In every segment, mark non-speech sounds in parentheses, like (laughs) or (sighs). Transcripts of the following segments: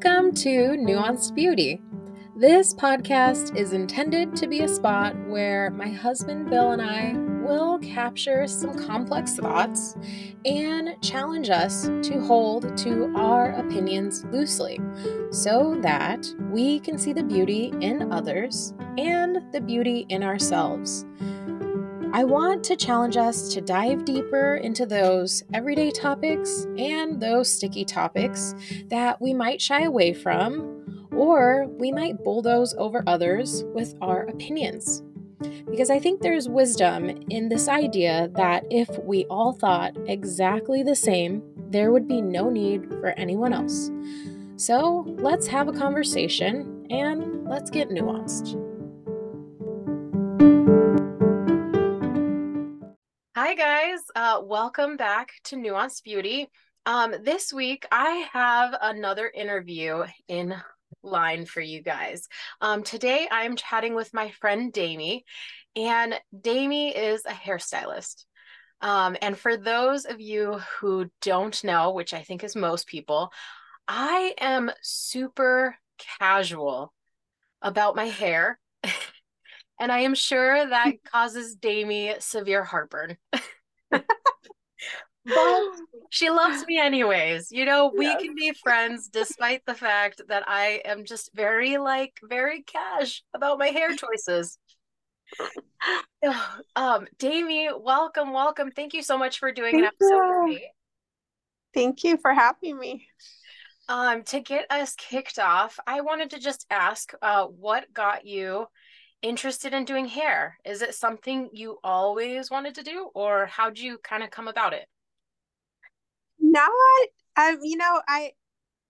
Welcome to Nuanced Beauty. This podcast is intended to be a spot where my husband Bill and I will capture some complex thoughts and challenge us to hold to our opinions loosely so that we can see the beauty in others and the beauty in ourselves. I want to challenge us to dive deeper into those everyday topics and those sticky topics that we might shy away from, or we might bulldoze over others with our opinions. Because I think there's wisdom in this idea that if we all thought exactly the same, there would be no need for anyone else. So let's have a conversation and let's get nuanced. Hi, guys. Uh, welcome back to Nuanced Beauty. Um, this week, I have another interview in line for you guys. Um, today, I'm chatting with my friend Daemey, and Daemey is a hairstylist. Um, and for those of you who don't know, which I think is most people, I am super casual about my hair. And I am sure that (laughs) causes Daemey severe heartburn. (laughs) but she loves me anyways. You know, we can be friends despite the fact that I am just very like very cash about my hair choices. (laughs) um, Daemey, welcome, welcome. Thank you so much for doing Thank an episode you. with me. Thank you for having me. Um, to get us kicked off, I wanted to just ask uh, what got you interested in doing hair? Is it something you always wanted to do, or how'd you kind of come about it? Not, um, you know, I,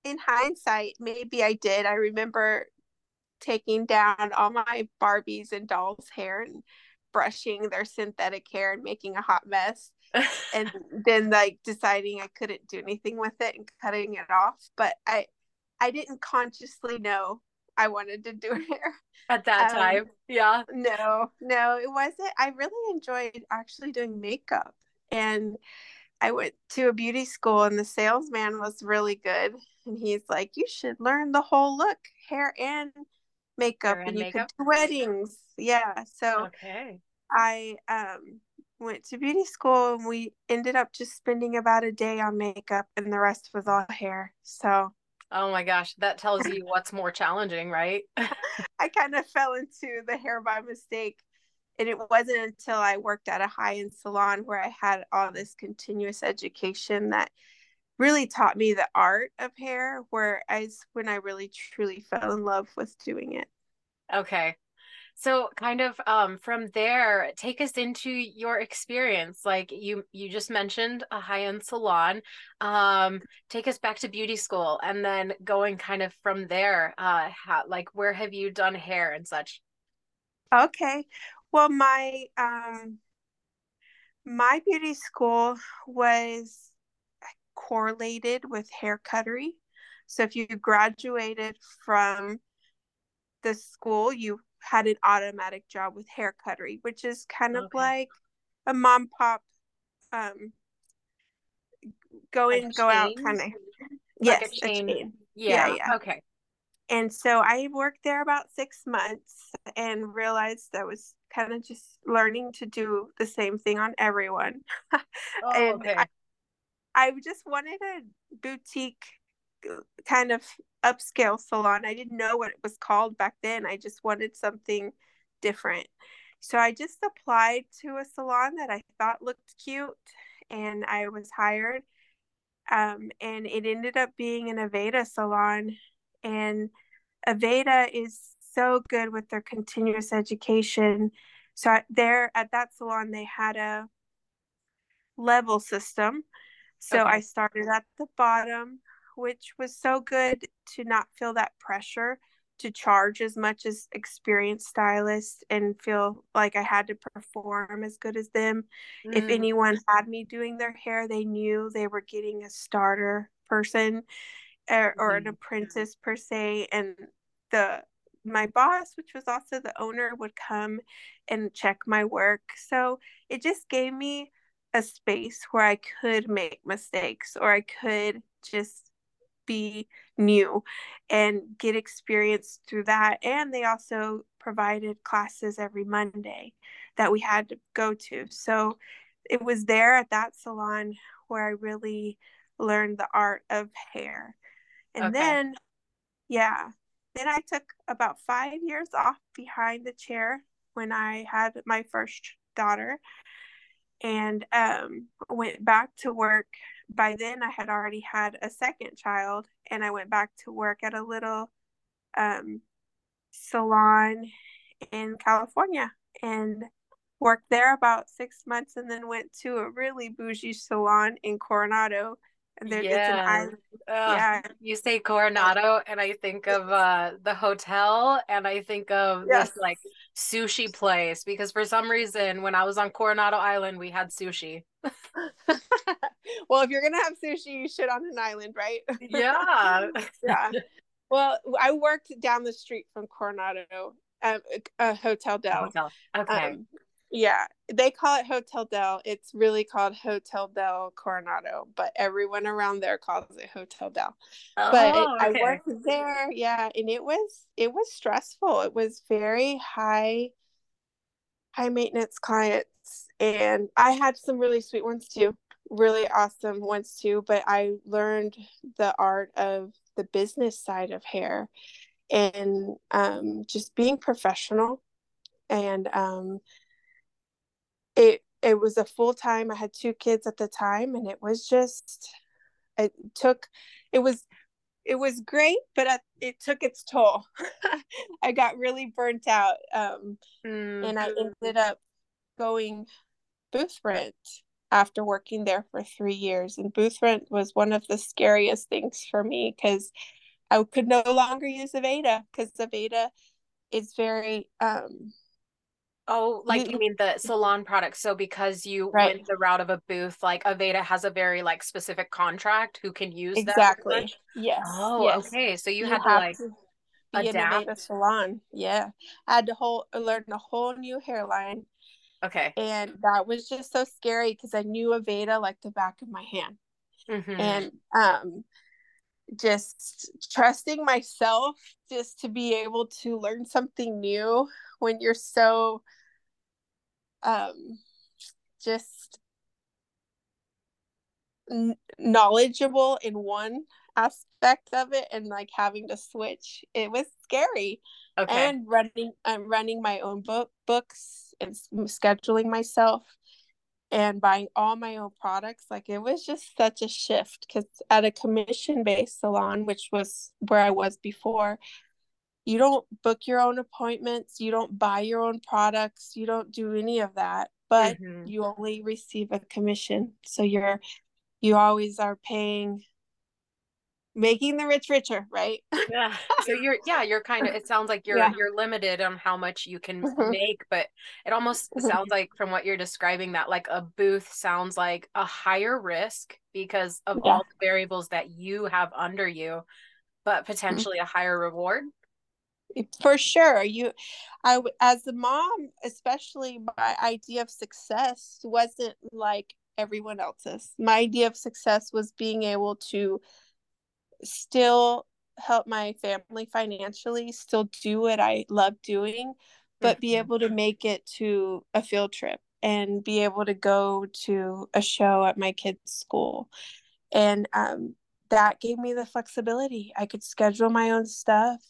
in hindsight, maybe I did. I remember taking down all my Barbies and dolls' hair and brushing their synthetic hair and making a hot mess. (laughs) and then like deciding I couldn't do anything with it and cutting it off. But I I didn't consciously know I wanted to do (laughs) hair at that um, time. Yeah. No, no, it wasn't. I really enjoyed actually doing makeup. And I went to a beauty school and the salesman was really good. And he's like, you should learn the whole look, hair and makeup, hair and, and you makeup? could do weddings. Yeah. So okay. I um went to beauty school and we ended up just spending about a day on makeup and the rest was all hair. So Oh my gosh, that tells you (laughs) what's more challenging, right? (laughs) I kind of fell into the hair by mistake. And it wasn't until I worked at a high end salon where I had all this continuous education that really taught me the art of hair, where I when I really truly fell in love with doing it. Okay. So kind of um, from there, take us into your experience. Like you you just mentioned a high-end salon. Um, take us back to beauty school and then going kind of from there, uh, how, like where have you done hair and such? Okay. Well, my um my beauty school was correlated with hair cuttery. So if you graduated from the school, you had an automatic job with hair cuttery, which is kind of okay. like a mom pop um go like in, go out kind of like yes, a chain. A chain. Yeah, yeah, yeah. Okay. And so I worked there about six months and realized I was kind of just learning to do the same thing on everyone. (laughs) oh, and okay. I, I just wanted a boutique kind of upscale salon. I didn't know what it was called back then. I just wanted something different. So I just applied to a salon that I thought looked cute and I was hired. Um, and it ended up being an Aveda salon. And Aveda is so good with their continuous education. So I, there at that salon, they had a level system. So okay. I started at the bottom which was so good to not feel that pressure to charge as much as experienced stylists and feel like I had to perform as good as them. Mm. If anyone had me doing their hair, they knew they were getting a starter person or, or an mm-hmm. apprentice per se. And the my boss, which was also the owner, would come and check my work. So it just gave me a space where I could make mistakes or I could just be new and get experience through that. And they also provided classes every Monday that we had to go to. So it was there at that salon where I really learned the art of hair. And okay. then, yeah, then I took about five years off behind the chair when I had my first daughter and um, went back to work. By then, I had already had a second child, and I went back to work at a little um, salon in California and worked there about six months and then went to a really bougie salon in Coronado and there, yeah. Ugh, yeah. You say Coronado, and I think of uh, the hotel, and I think of yes. this like sushi place because for some reason, when I was on Coronado Island, we had sushi. (laughs) well, if you're gonna have sushi, you should on an island, right? Yeah. (laughs) yeah. Well, I worked down the street from Coronado, um, a Hotel Del. Hotel. Okay. Um, yeah, they call it Hotel Del. It's really called Hotel Del Coronado, but everyone around there calls it Hotel Del. Oh, but it, okay. I worked there, yeah, and it was it was stressful. It was very high high maintenance clients and I had some really sweet ones too. Really awesome ones too, but I learned the art of the business side of hair and um, just being professional and um, it it was a full time. I had two kids at the time, and it was just it took it was it was great, but it took its toll. (laughs) I got really burnt out, um, mm-hmm. and I ended up going booth rent after working there for three years. And booth rent was one of the scariest things for me because I could no longer use Aveda because Aveda is very um, Oh, like you, you mean the salon products. So because you right. went the route of a booth, like Aveda has a very like specific contract who can use exactly. That yes. Oh, yes. okay. So you, you had to like to be adapt. in a salon. Yeah, I had to whole learn a whole new hairline. Okay. And that was just so scary because I knew Aveda like the back of my hand, mm-hmm. and um, just trusting myself just to be able to learn something new when you're so um, just n- knowledgeable in one aspect of it and like having to switch. It was scary. Okay. And running i'm running my own book books and scheduling myself and buying all my own products. Like it was just such a shift because at a commission based salon which was where i was before you don't book your own appointments you don't buy your own products you don't do any of that but mm-hmm. you only receive a commission so you're you always are paying making the rich richer right yeah so you're (laughs) yeah you're kind of it sounds like you're yeah. you're limited on how much you can mm-hmm. make but it almost mm-hmm. sounds like from what you're describing that like a booth sounds like a higher risk because of yeah. all the variables that you have under you but mm-hmm. potentially a higher reward for sure you i as a mom especially my idea of success wasn't like everyone else's. My idea of success was being able to still help my family financially still do what i love doing but mm-hmm. be able to make it to a field trip and be able to go to a show at my kids school. And um, that gave me the flexibility. I could schedule my own stuff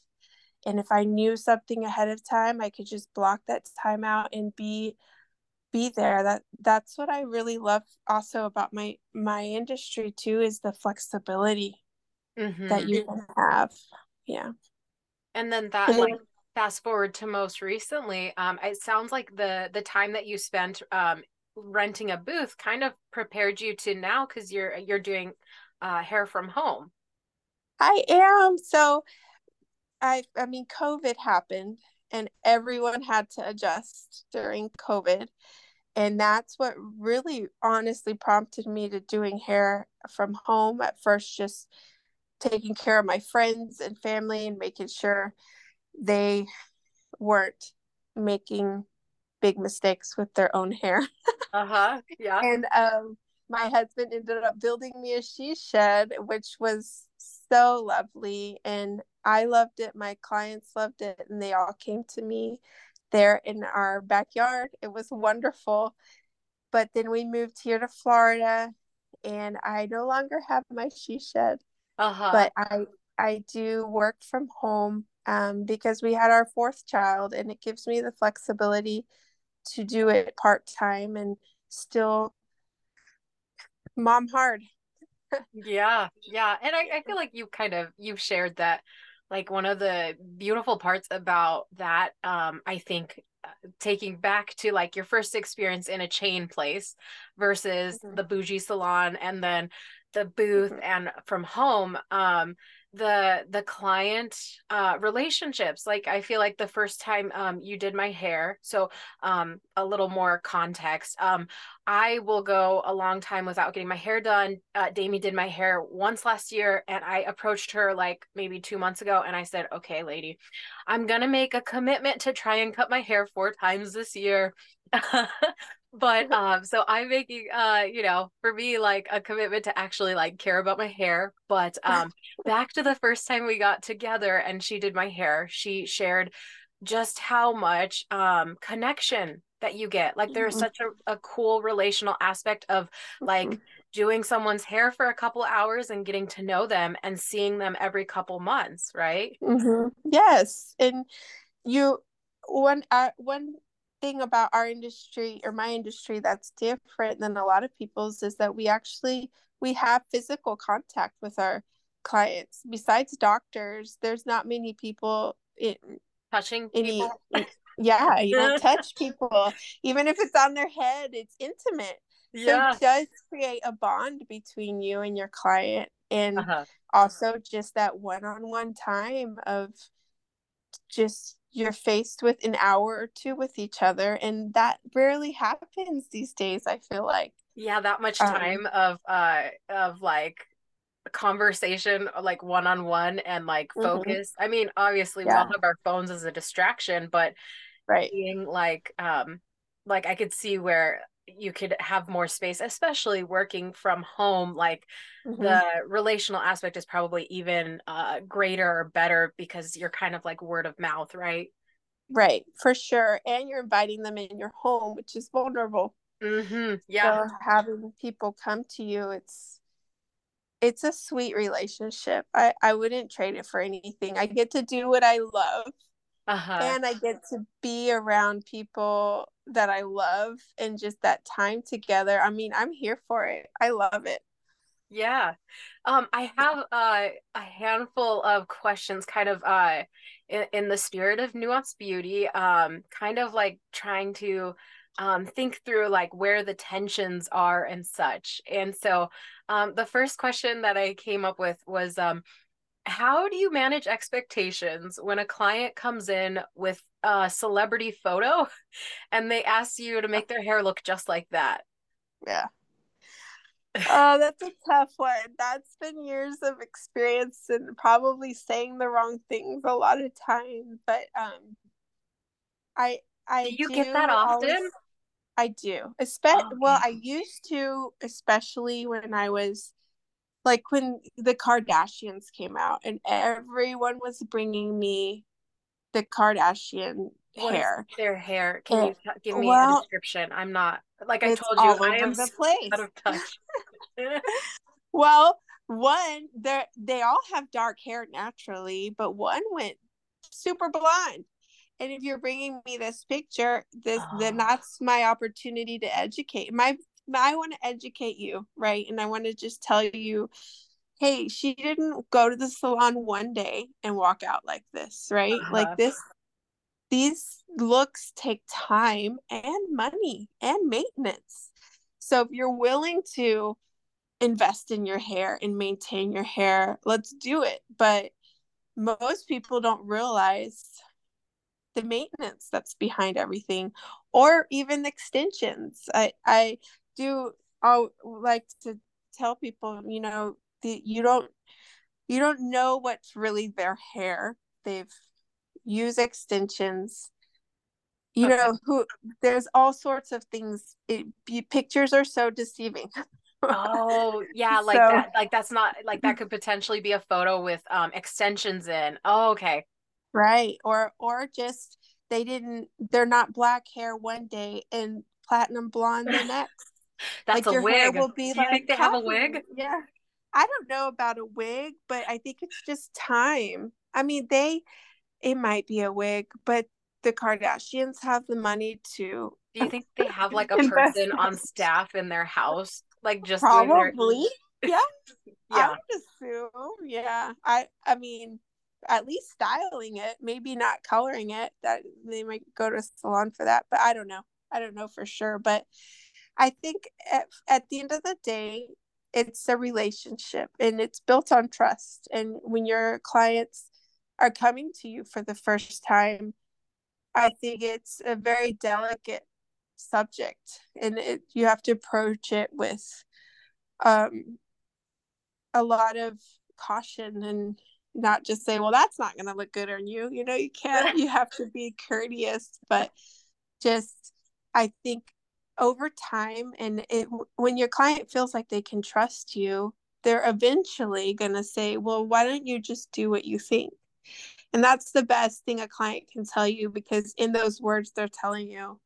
and if i knew something ahead of time i could just block that time out and be be there. That that's what i really love also about my my industry too is the flexibility mm-hmm. that you can have. Yeah. And then that like fast forward to most recently um it sounds like the the time that you spent um renting a booth kind of prepared you to now because you're you're doing uh hair from home. I am. So I I mean COVID happened and everyone had to adjust during COVID. And that's what really honestly prompted me to doing hair from home at first just taking care of my friends and family and making sure they weren't making big mistakes with their own hair. (laughs) uh-huh. Yeah. And um my husband ended up building me a she shed which was so lovely and I loved it. My clients loved it and they all came to me there in our backyard. It was wonderful. But then we moved here to Florida and I no longer have my she shed. Uh-huh. But I I do work from home um, because we had our fourth child and it gives me the flexibility to do it part time and still mom hard. (laughs) yeah, yeah. And I, I feel like you kind of you've shared that like one of the beautiful parts about that um i think uh, taking back to like your first experience in a chain place versus mm-hmm. the bougie salon and then the booth mm-hmm. and from home um the the client uh relationships like i feel like the first time um you did my hair so um a little more context um i will go a long time without getting my hair done uh Daemey did my hair once last year and i approached her like maybe two months ago and i said okay lady i'm gonna make a commitment to try and cut my hair four times this year (laughs) (laughs) but um so i'm making uh you know for me like a commitment to actually like care about my hair but (laughs) um back to the first time we got together and she did my hair she shared just how much um connection that you get like there's mm-hmm. such a, a cool relational aspect of like mm-hmm. doing someone's hair for a couple hours and getting to know them and seeing them every couple months right mm-hmm. yes and you when I when thing about our industry or my industry that's different than a lot of people's is that we actually we have physical contact with our clients besides doctors there's not many people in touching any people. (laughs) yeah you don't (laughs) touch people even if it's on their head it's intimate yeah. so it does create a bond between you and your client and uh-huh. also just that one-on-one time of just you're faced with an hour or two with each other and that rarely happens these days i feel like yeah that much um, time um, of uh of like conversation like one-on-one and like mm-hmm. focus mm-hmm. i mean obviously yeah. we all have our phones as a distraction but right being like um like i could see where you could have more space especially working from home like mm-hmm. the relational aspect is probably even uh greater or better because you're kind of like word of mouth right right for sure and you're inviting them in your home which is vulnerable mm-hmm. yeah so having people come to you it's it's a sweet relationship i i wouldn't trade it for anything i get to do what i love uh-huh. and I get to be around people that I love and just that time together. I mean, I'm here for it. I love it. Yeah. Um, I have uh, a handful of questions kind of uh, in, in the spirit of nuanced beauty, um, kind of like trying to um, think through like where the tensions are and such. And so um, the first question that I came up with was um, how do you manage expectations when a client comes in with a celebrity photo (laughs) and they ask you to make their hair look just like that? Yeah. (laughs) oh, that's a tough one. That's been years of experience and probably saying the wrong things a lot of times. But um, I I do you do get that often. Always, I do. Especially oh, well, I used to, especially when I was like when the Kardashians came out and everyone was bringing me the Kardashian what hair. Their hair. Can it, you give me well, a description? I'm not like I told you. I am the place. out of touch. (laughs) (laughs) well, one, they they all have dark hair naturally, but one went super blonde. And if you're bringing me this picture, this oh. then that's my opportunity to educate. My I want to educate you, right? And I want to just tell you, hey, she didn't go to the salon one day and walk out like this, right? Uh-huh. Like this these looks take time and money and maintenance. So if you're willing to invest in your hair and maintain your hair, let's do it. But most people don't realize the maintenance that's behind everything or even extensions. I I do I like to tell people, you know, the, you don't you don't know what's really their hair. They've used extensions. You okay. know who there's all sorts of things. It, pictures are so deceiving. oh (laughs) yeah like so, that like that's not like that could potentially be a photo with um extensions in oh okay right or or just they didn't they're not black hair one day and platinum blonde the next (laughs) that's like a wig will be Do you like think they have a wig yeah i don't know about a wig but i think it's just time i mean they it might be a wig but the kardashians have the money to do you think they have like (laughs) a person on staff in their house like just probably their... (laughs) yeah yeah I would assume yeah i i mean at least styling it, maybe not coloring it. That they might go to a salon for that, but I don't know. I don't know for sure, but I think at, at the end of the day, it's a relationship and it's built on trust. And when your clients are coming to you for the first time, I think it's a very delicate subject and it, you have to approach it with um, a lot of caution and not just say, well, that's not going to look good on you. You know, you can't, (laughs) you have to be courteous, but just, I think over time and it when your client feels like they can trust you they're eventually going to say well why don't you just do what you think and that's the best thing a client can tell you because in those words they're telling you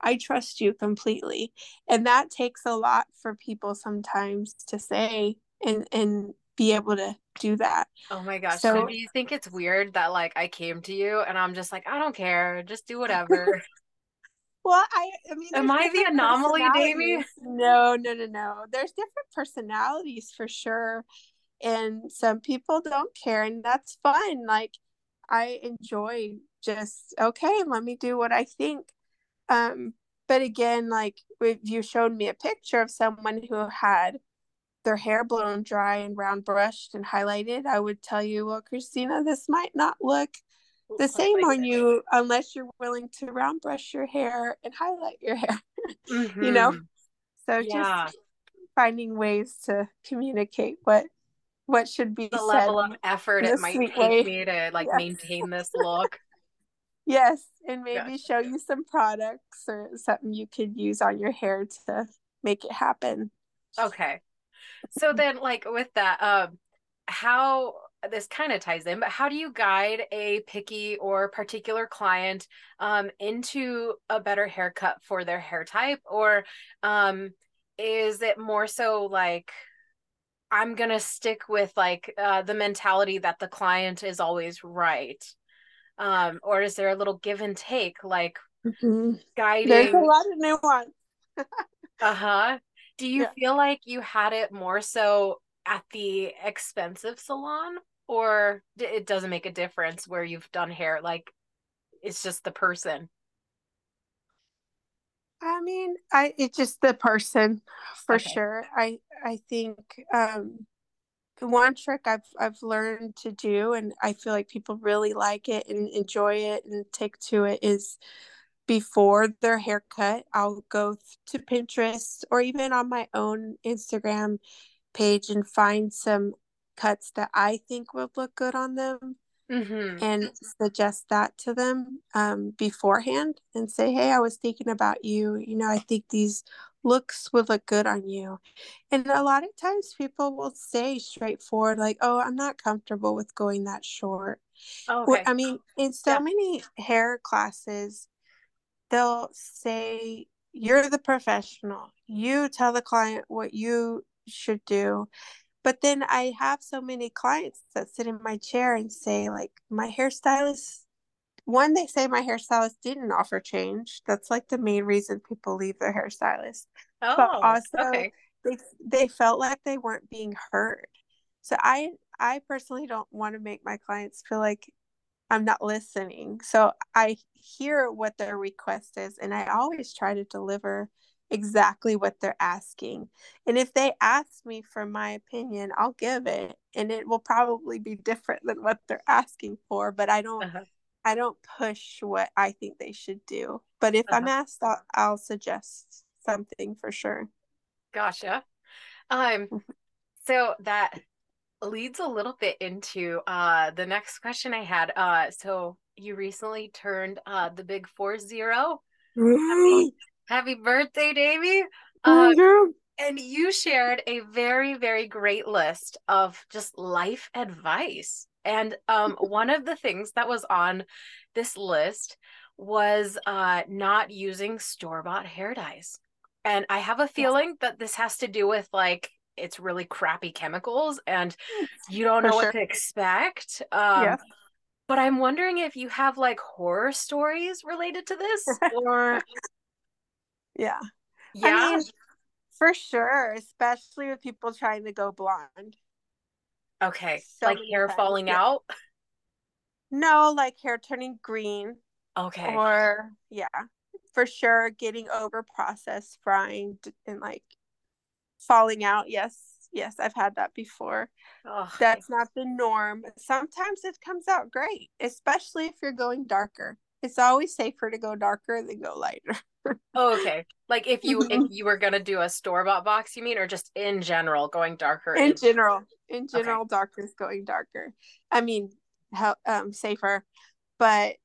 i trust you completely and that takes a lot for people sometimes to say and and be able to do that. Oh my gosh. So, so do you think it's weird that like I came to you and I'm just like, I don't care, just do whatever. (laughs) well, I I mean Am I the anomaly, Daemey? No, no, no, no. There's different personalities for sure. And some people don't care and that's fun. Like I enjoy just okay, let me do what I think. Um but again, like if you showed me a picture of someone who had their hair blown dry and round brushed and highlighted, I would tell you, well, Christina, this might not look the same on you unless you're willing to round brush your hair and highlight your hair. Mm-hmm. (laughs) you know? So yeah. just finding ways to communicate what what should be the level of effort it might take way. me to like yes. maintain this look. (laughs) yes, and maybe gotcha. show you some products or something you could use on your hair to make it happen. Okay so then like with that um how this kind of ties in but how do you guide a picky or particular client um into a better haircut for their hair type or um is it more so like i'm gonna stick with like uh, the mentality that the client is always right um or is there a little give and take like mm-hmm. guiding there's a lot of nuance uh-huh do you yeah. feel like you had it more so at the expensive salon or it doesn't make a difference where you've done hair like it's just the person i mean i it's just the person for okay. sure i i think um one trick I've I've learned to do and I feel like people really like it and enjoy it and take to it is before their haircut, I'll go to Pinterest or even on my own Instagram page and find some cuts that I think would look good on them mm-hmm. and suggest that to them um, beforehand and say, Hey, I was thinking about you. You know, I think these looks would look good on you. And a lot of times people will say straightforward, like, Oh, I'm not comfortable with going that short. Oh, okay. I mean, in so yeah. many hair classes, they'll say you're the professional you tell the client what you should do but then i have so many clients that sit in my chair and say like my hairstylist one they say my hairstylist didn't offer change that's like the main reason people leave their hairstylist oh, but also okay. they they felt like they weren't being heard so i i personally don't want to make my clients feel like I'm not listening. So I hear what their request is, and I always try to deliver exactly what they're asking. And if they ask me for my opinion, I'll give it, and it will probably be different than what they're asking for. But I don't. Uh-huh. I don't push what I think they should do. But if uh-huh. I'm asked, I'll, I'll suggest something for sure. Gotcha. Um, mm-hmm. so that leads a little bit into uh the next question I had. Uh so you recently turned uh the big four zero. (gasps) Happy, (laughs) happy birthday, Daemey. Uh, and you shared a very, very great list of just life advice. And um, (laughs) one of the things that was on this list was uh, not using store bought hair dyes. And I have a feeling that this has to do with like it's really crappy chemicals and you don't know what to expect. Um, yeah. But I'm wondering if you have like horror stories related to this (laughs) or. Yeah. Yeah. I mean, for sure, especially with people trying to go blonde. Okay. So like hair times. falling yeah. out? No, like hair turning green. Okay. Or yeah, for sure getting over processed frying and like falling out. Yes. Yes, I've had that before. Oh, That's not the norm. Sometimes it comes out great, especially if you're going darker. It's always safer to go darker than go lighter. (laughs) oh, okay. Like if you if you were gonna do a store bought box, you mean, or just in general going darker? In, in general, in general, okay. darkness going darker. I mean, how um safer, but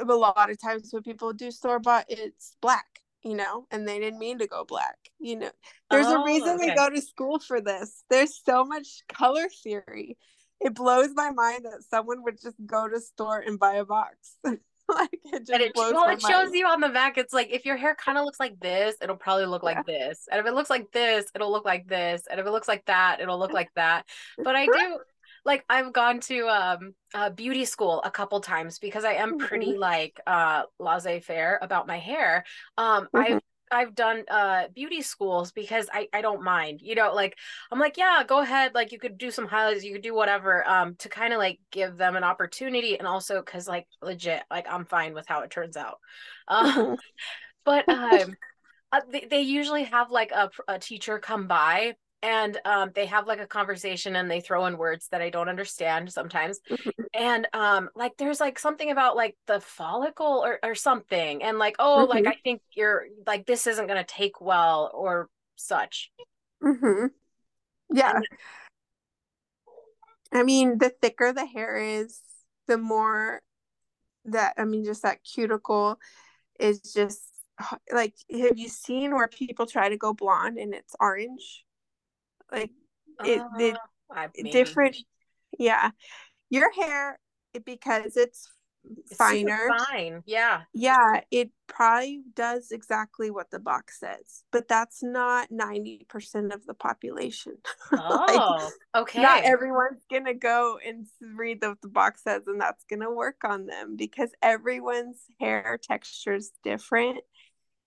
a lot of times when people do store bought, it's black, you know, and they didn't mean to go black. You know, there's oh, a reason okay. they go to school for this. There's so much color theory. It blows my mind that someone would just go to store and buy a box. (laughs) (laughs) like it just it, well, it shows you on the back. It's like if your hair kind of looks like this, it'll probably look yeah. like this. And if it looks like this, it'll look like this. And if it looks like that, it'll look like that. (laughs) But I do like I've gone to um uh, beauty school a couple times because I am pretty mm-hmm. like uh laissez-faire about my hair. Um mm-hmm. I've I've done uh beauty schools because I I don't mind. You know, like I'm like, yeah, go ahead. Like you could do some highlights, you could do whatever um to kind of like give them an opportunity and also cuz like legit like I'm fine with how it turns out. Um (laughs) but um uh, they, they usually have like a, a teacher come by and um, they have like a conversation and they throw in words that I don't understand sometimes. Mm-hmm. and um, like there's like something about like the follicle or, or something, and like oh, mm-hmm. like I think you're like this isn't gonna take well or such. Mm-hmm. Yeah. And, I mean, the thicker the hair is, the more that I mean, just that cuticle is just like have you seen where people try to go blonde and it's orange? Like it, uh, it different yeah. Your hair because it's, it's finer. fine yeah. Yeah it probably does exactly what the box says but that's not 90% of the population. (laughs) Oh like, okay. not everyone's gonna go and read what the box says and that's gonna work on them because everyone's hair texture is different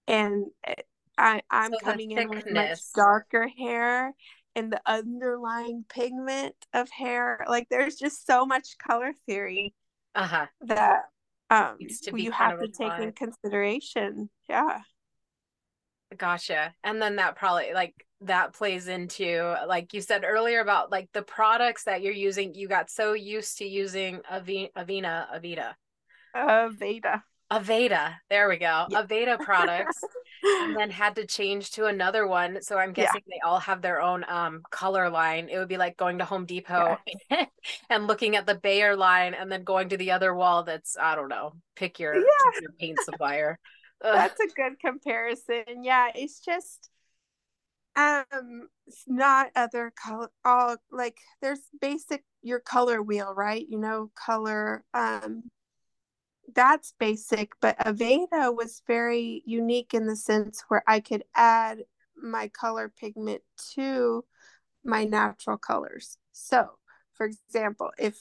and eh, I, I'm so coming in with much darker hair and the underlying pigment of hair. Like there's just so much color theory uh-huh. that um you have to take in consideration. Yeah. Gotcha. And then that probably like that plays into like you said earlier about like the products that you're using. You got so used to using Avena, Avena, Avita. Aveda. Aveda. There we go. Yeah. Aveda products. (laughs) and then had to change to another one. So I'm guessing yeah. they all have their own um color line. It would be like going to Home Depot yeah. (laughs) and looking at the Behr line and then going to the other wall that's I don't know, pick (laughs) your, yeah. your paint supplier. that's a good comparison. Yeah, it's just um it's not other color all like there's basic your color wheel, right? You know, color um that's basic, but Aveda was very unique in the sense where I could add my color pigment to my natural colors. So, for example, if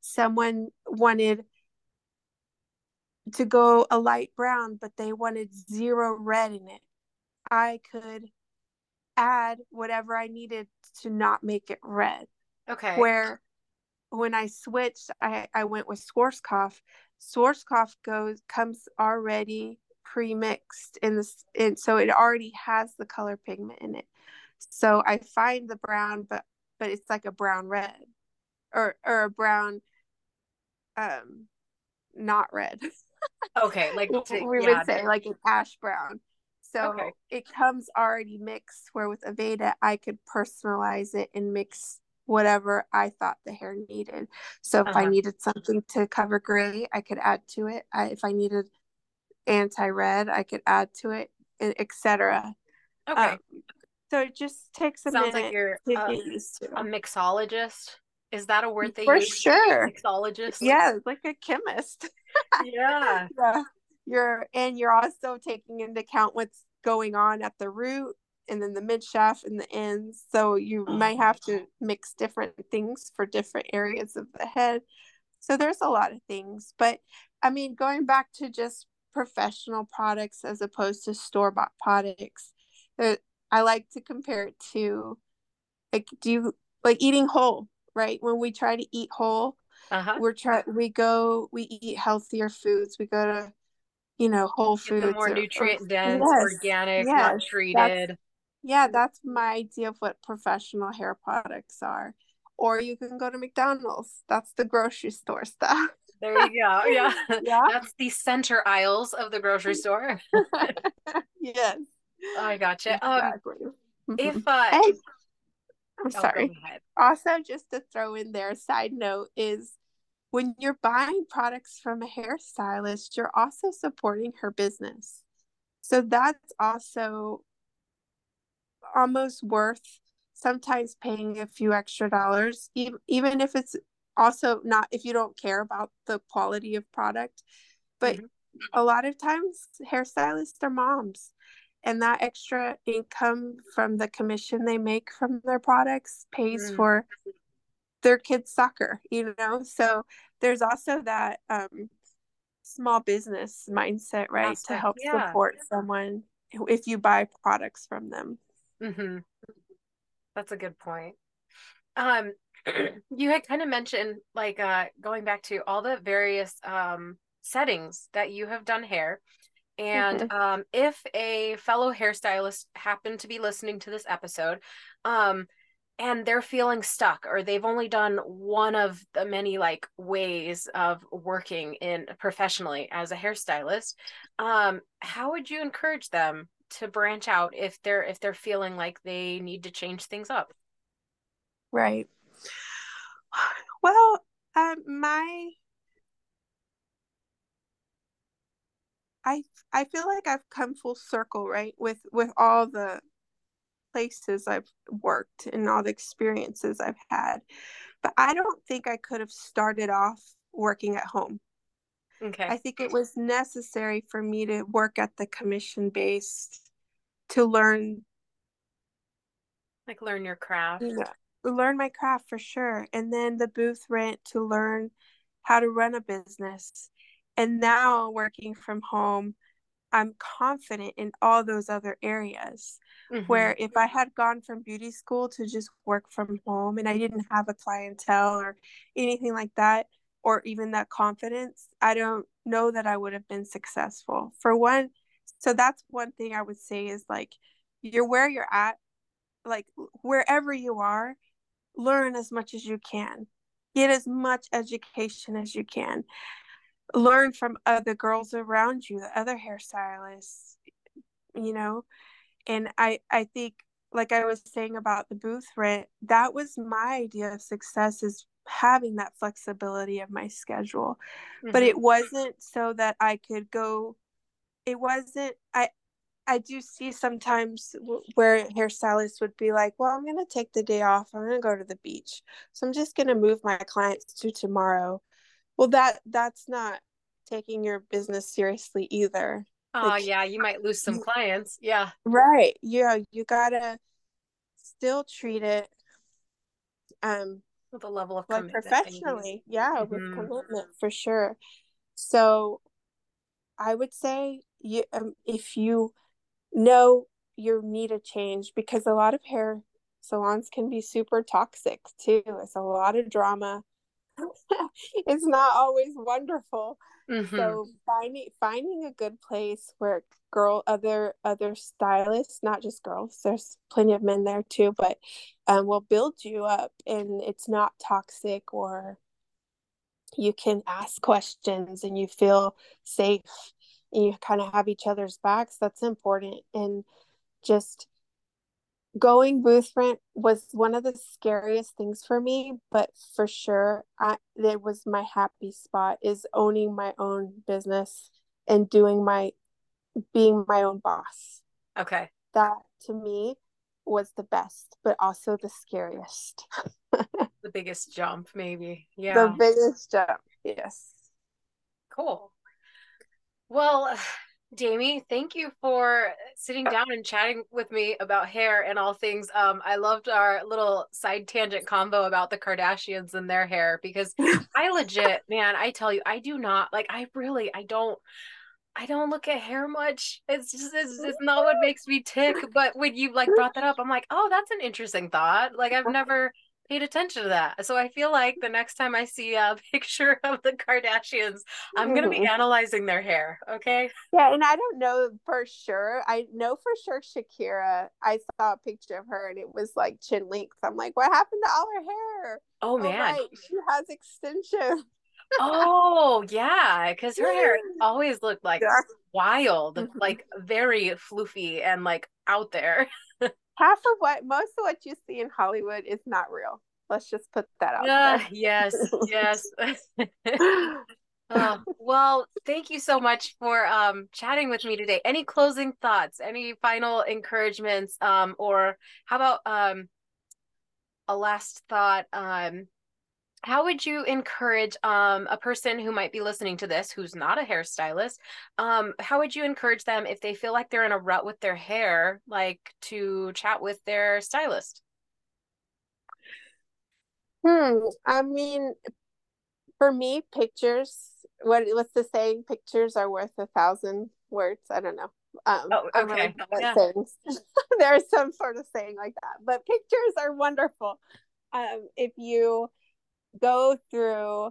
someone wanted to go a light brown, but they wanted zero red in it, I could add whatever I needed to not make it red. Okay. Where when I switched, I, I went with Schwarzkopf Schwarzkopf goes comes already pre-mixed in this and so it already has the color pigment in it. So I find the brown but but it's like a brown red or or a brown um not red. okay, (laughs) like to, we yeah. would say like an ash brown. So okay. it comes already mixed where with Aveda I could personalize it and mix whatever I thought the hair needed. So if uh-huh. I needed something to cover gray, I could add to it. I, if I needed anti-red, I could add to it, etc. Okay. Um, So it just takes a Sounds minute like you're a, a mixologist. Is that a word they For use? sure. Mixologist. Yeah, like a chemist. Yeah. (laughs) yeah. You're and you're also taking into account what's going on at the root and then the mid shaft and the ends. So you might have to mix different things for different areas of the head. So there's a lot of things. But I mean, going back to just professional products as opposed to store bought products, I like to compare it to like, do you like eating whole, right? When we try to eat whole, uh-huh. we're try we go we eat healthier foods. We go to you know whole foods, Get more nutrient dense, yes, organic, yes, not treated. Yeah, that's my idea of what professional hair products are. Or you can go to McDonald's. That's the grocery store stuff. There you go. (laughs) Yeah. yeah. That's the center aisles of the grocery store. (laughs) (laughs) yes. I gotcha. Um, exactly. Um, if uh and, I'm oh, sorry. Also, just to throw in there, side note is when you're buying products from a hairstylist, you're also supporting her business. So that's also almost worth sometimes paying a few extra dollars, even, if it's also not if you don't care about the quality of product. But mm-hmm. a lot of times hairstylists are moms and that extra income from the commission they make from their products pays mm. for their kids soccer you know so there's also that um, small business mindset right to help yeah. support someone if you buy products from them mm-hmm. that's a good point um (clears throat) you had kind of mentioned like uh going back to all the various um settings that you have done hair and mm-hmm. um, if a fellow hairstylist happened to be listening to this episode, um, and they're feeling stuck or they've only done one of the many like ways of working in professionally as a hairstylist um, how would you encourage them to branch out if they're if they're feeling like they need to change things up right (sighs) well um, my I I feel like I've come full circle, right? With with all the places I've worked and all the experiences I've had. But I don't think I could have started off working at home. Okay. I think it was necessary for me to work at the commission based to learn like learn your craft. Yeah, learn my craft for sure. And then the booth rent to learn how to run a business and now working from home, I'm confident in all those other areas. Mm-hmm. Where if I had gone from beauty school to just work from home and I didn't have a clientele or anything like that, or even that confidence, I don't know that I would have been successful. For one, so that's one thing I would say is like, you're where you're at, like wherever you are, learn as much as you can, get as much education as you can learn from other girls around you, the other hairstylists, you know. And I I think like I was saying about the booth rent, that was my idea of success is having that flexibility of my schedule. Mm-hmm. But it wasn't so that I could go it wasn't I I do see sometimes where hairstylists would be like, "Well, I'm going to take the day off. I'm going to go to the beach. So I'm just going to move my clients to tomorrow." well that that's not taking your business seriously either oh like, yeah you might lose some clients yeah right yeah you gotta still treat it um with a level of like professionally yeah mm-hmm. with commitment for sure so i would say you um, if you know you need a change because a lot of hair salons can be super toxic too it's a lot of drama (laughs) it's not always wonderful. Mm-hmm. So finding finding a good place where girl other other stylists, not just girls, there's plenty of men there too, but um, will build you up and it's not toxic or you can ask questions and you feel safe and you kind of have each other's backs. That's important and just going booth rent was one of the scariest things for me but for sure i it was my happy spot is owning my own business and doing my being my own boss okay that to me was the best, but also the scariest. (laughs) the biggest jump, maybe. Yeah. The biggest jump. Yes. Cool. Well, (sighs) Daemey, thank you for sitting down and chatting with me about hair and all things. Um, I loved our little side tangent combo about the Kardashians and their hair because (laughs) I legit, man, I tell you, I do not like. I really, I don't. I don't look at hair much. It's just it's just not what makes me tick. But when you like brought that up, I'm like, oh, that's an interesting thought. Like I've (laughs) never paid attention to that. So I feel like the next time I see a (laughs) picture of the Kardashians, I'm going to be mm-hmm. analyzing their hair. Okay. Yeah. And I don't know for sure. I know for sure Shakira, I saw a picture of her and it was like chin length. I'm like, what happened to all her hair? Oh, oh man. Right. She has extensions. oh, yeah. Cause her hair (laughs) always looked like yeah. wild, mm-hmm. like very floofy and like out there half of what most of what you see in Hollywood is not real. Let's just put that out uh, there. Yes, yes. uh, (laughs) well, thank you so much for um, chatting with me today. Any closing thoughts? Any final encouragements? Um, or how about um, a last thought? Um, how would you encourage um, a person who might be listening to this who's not a hairstylist um, how would you encourage them if they feel like they're in a rut with their hair like to chat with their stylist? Hmm i mean for me pictures what what's the saying? Pictures are worth a thousand words? I don't know. Um oh, okay. yeah. (laughs) there's some sort of saying like that but pictures are wonderful. Um if you go through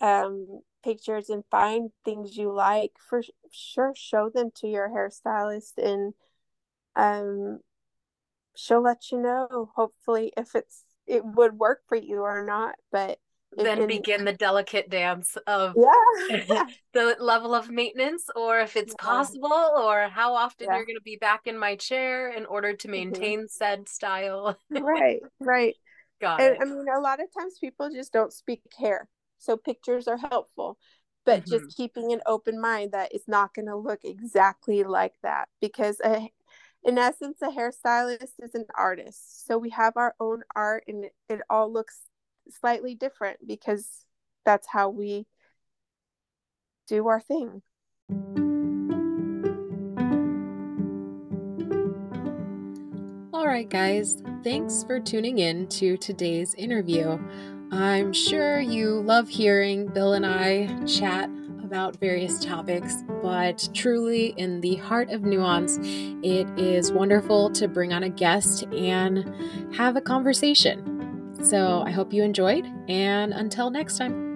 um, pictures and find things you like for sure show them to your hairstylist and um she'll let you know hopefully if it's it would work for you or not but then begin the delicate dance of yeah. (laughs) the level of maintenance or if it's yeah. possible or how often yeah. you're going to be back in my chair in order to mm-hmm. maintain mm-hmm. said style (laughs) right right Got and, it. I mean, a lot of times people just don't speak hair, so pictures are helpful. But mm-hmm. just keeping an open mind that it's not going to look exactly like that because a, in essence, a hairstylist is an artist. So we have our own art, and it, it all looks slightly different because that's how we do our thing. Right, guys, thanks for tuning in to today's interview. I'm sure you love hearing Bill and I chat about various topics, but truly, in the heart of nuance, it is wonderful to bring on a guest and have a conversation. So I hope you enjoyed, and until next time.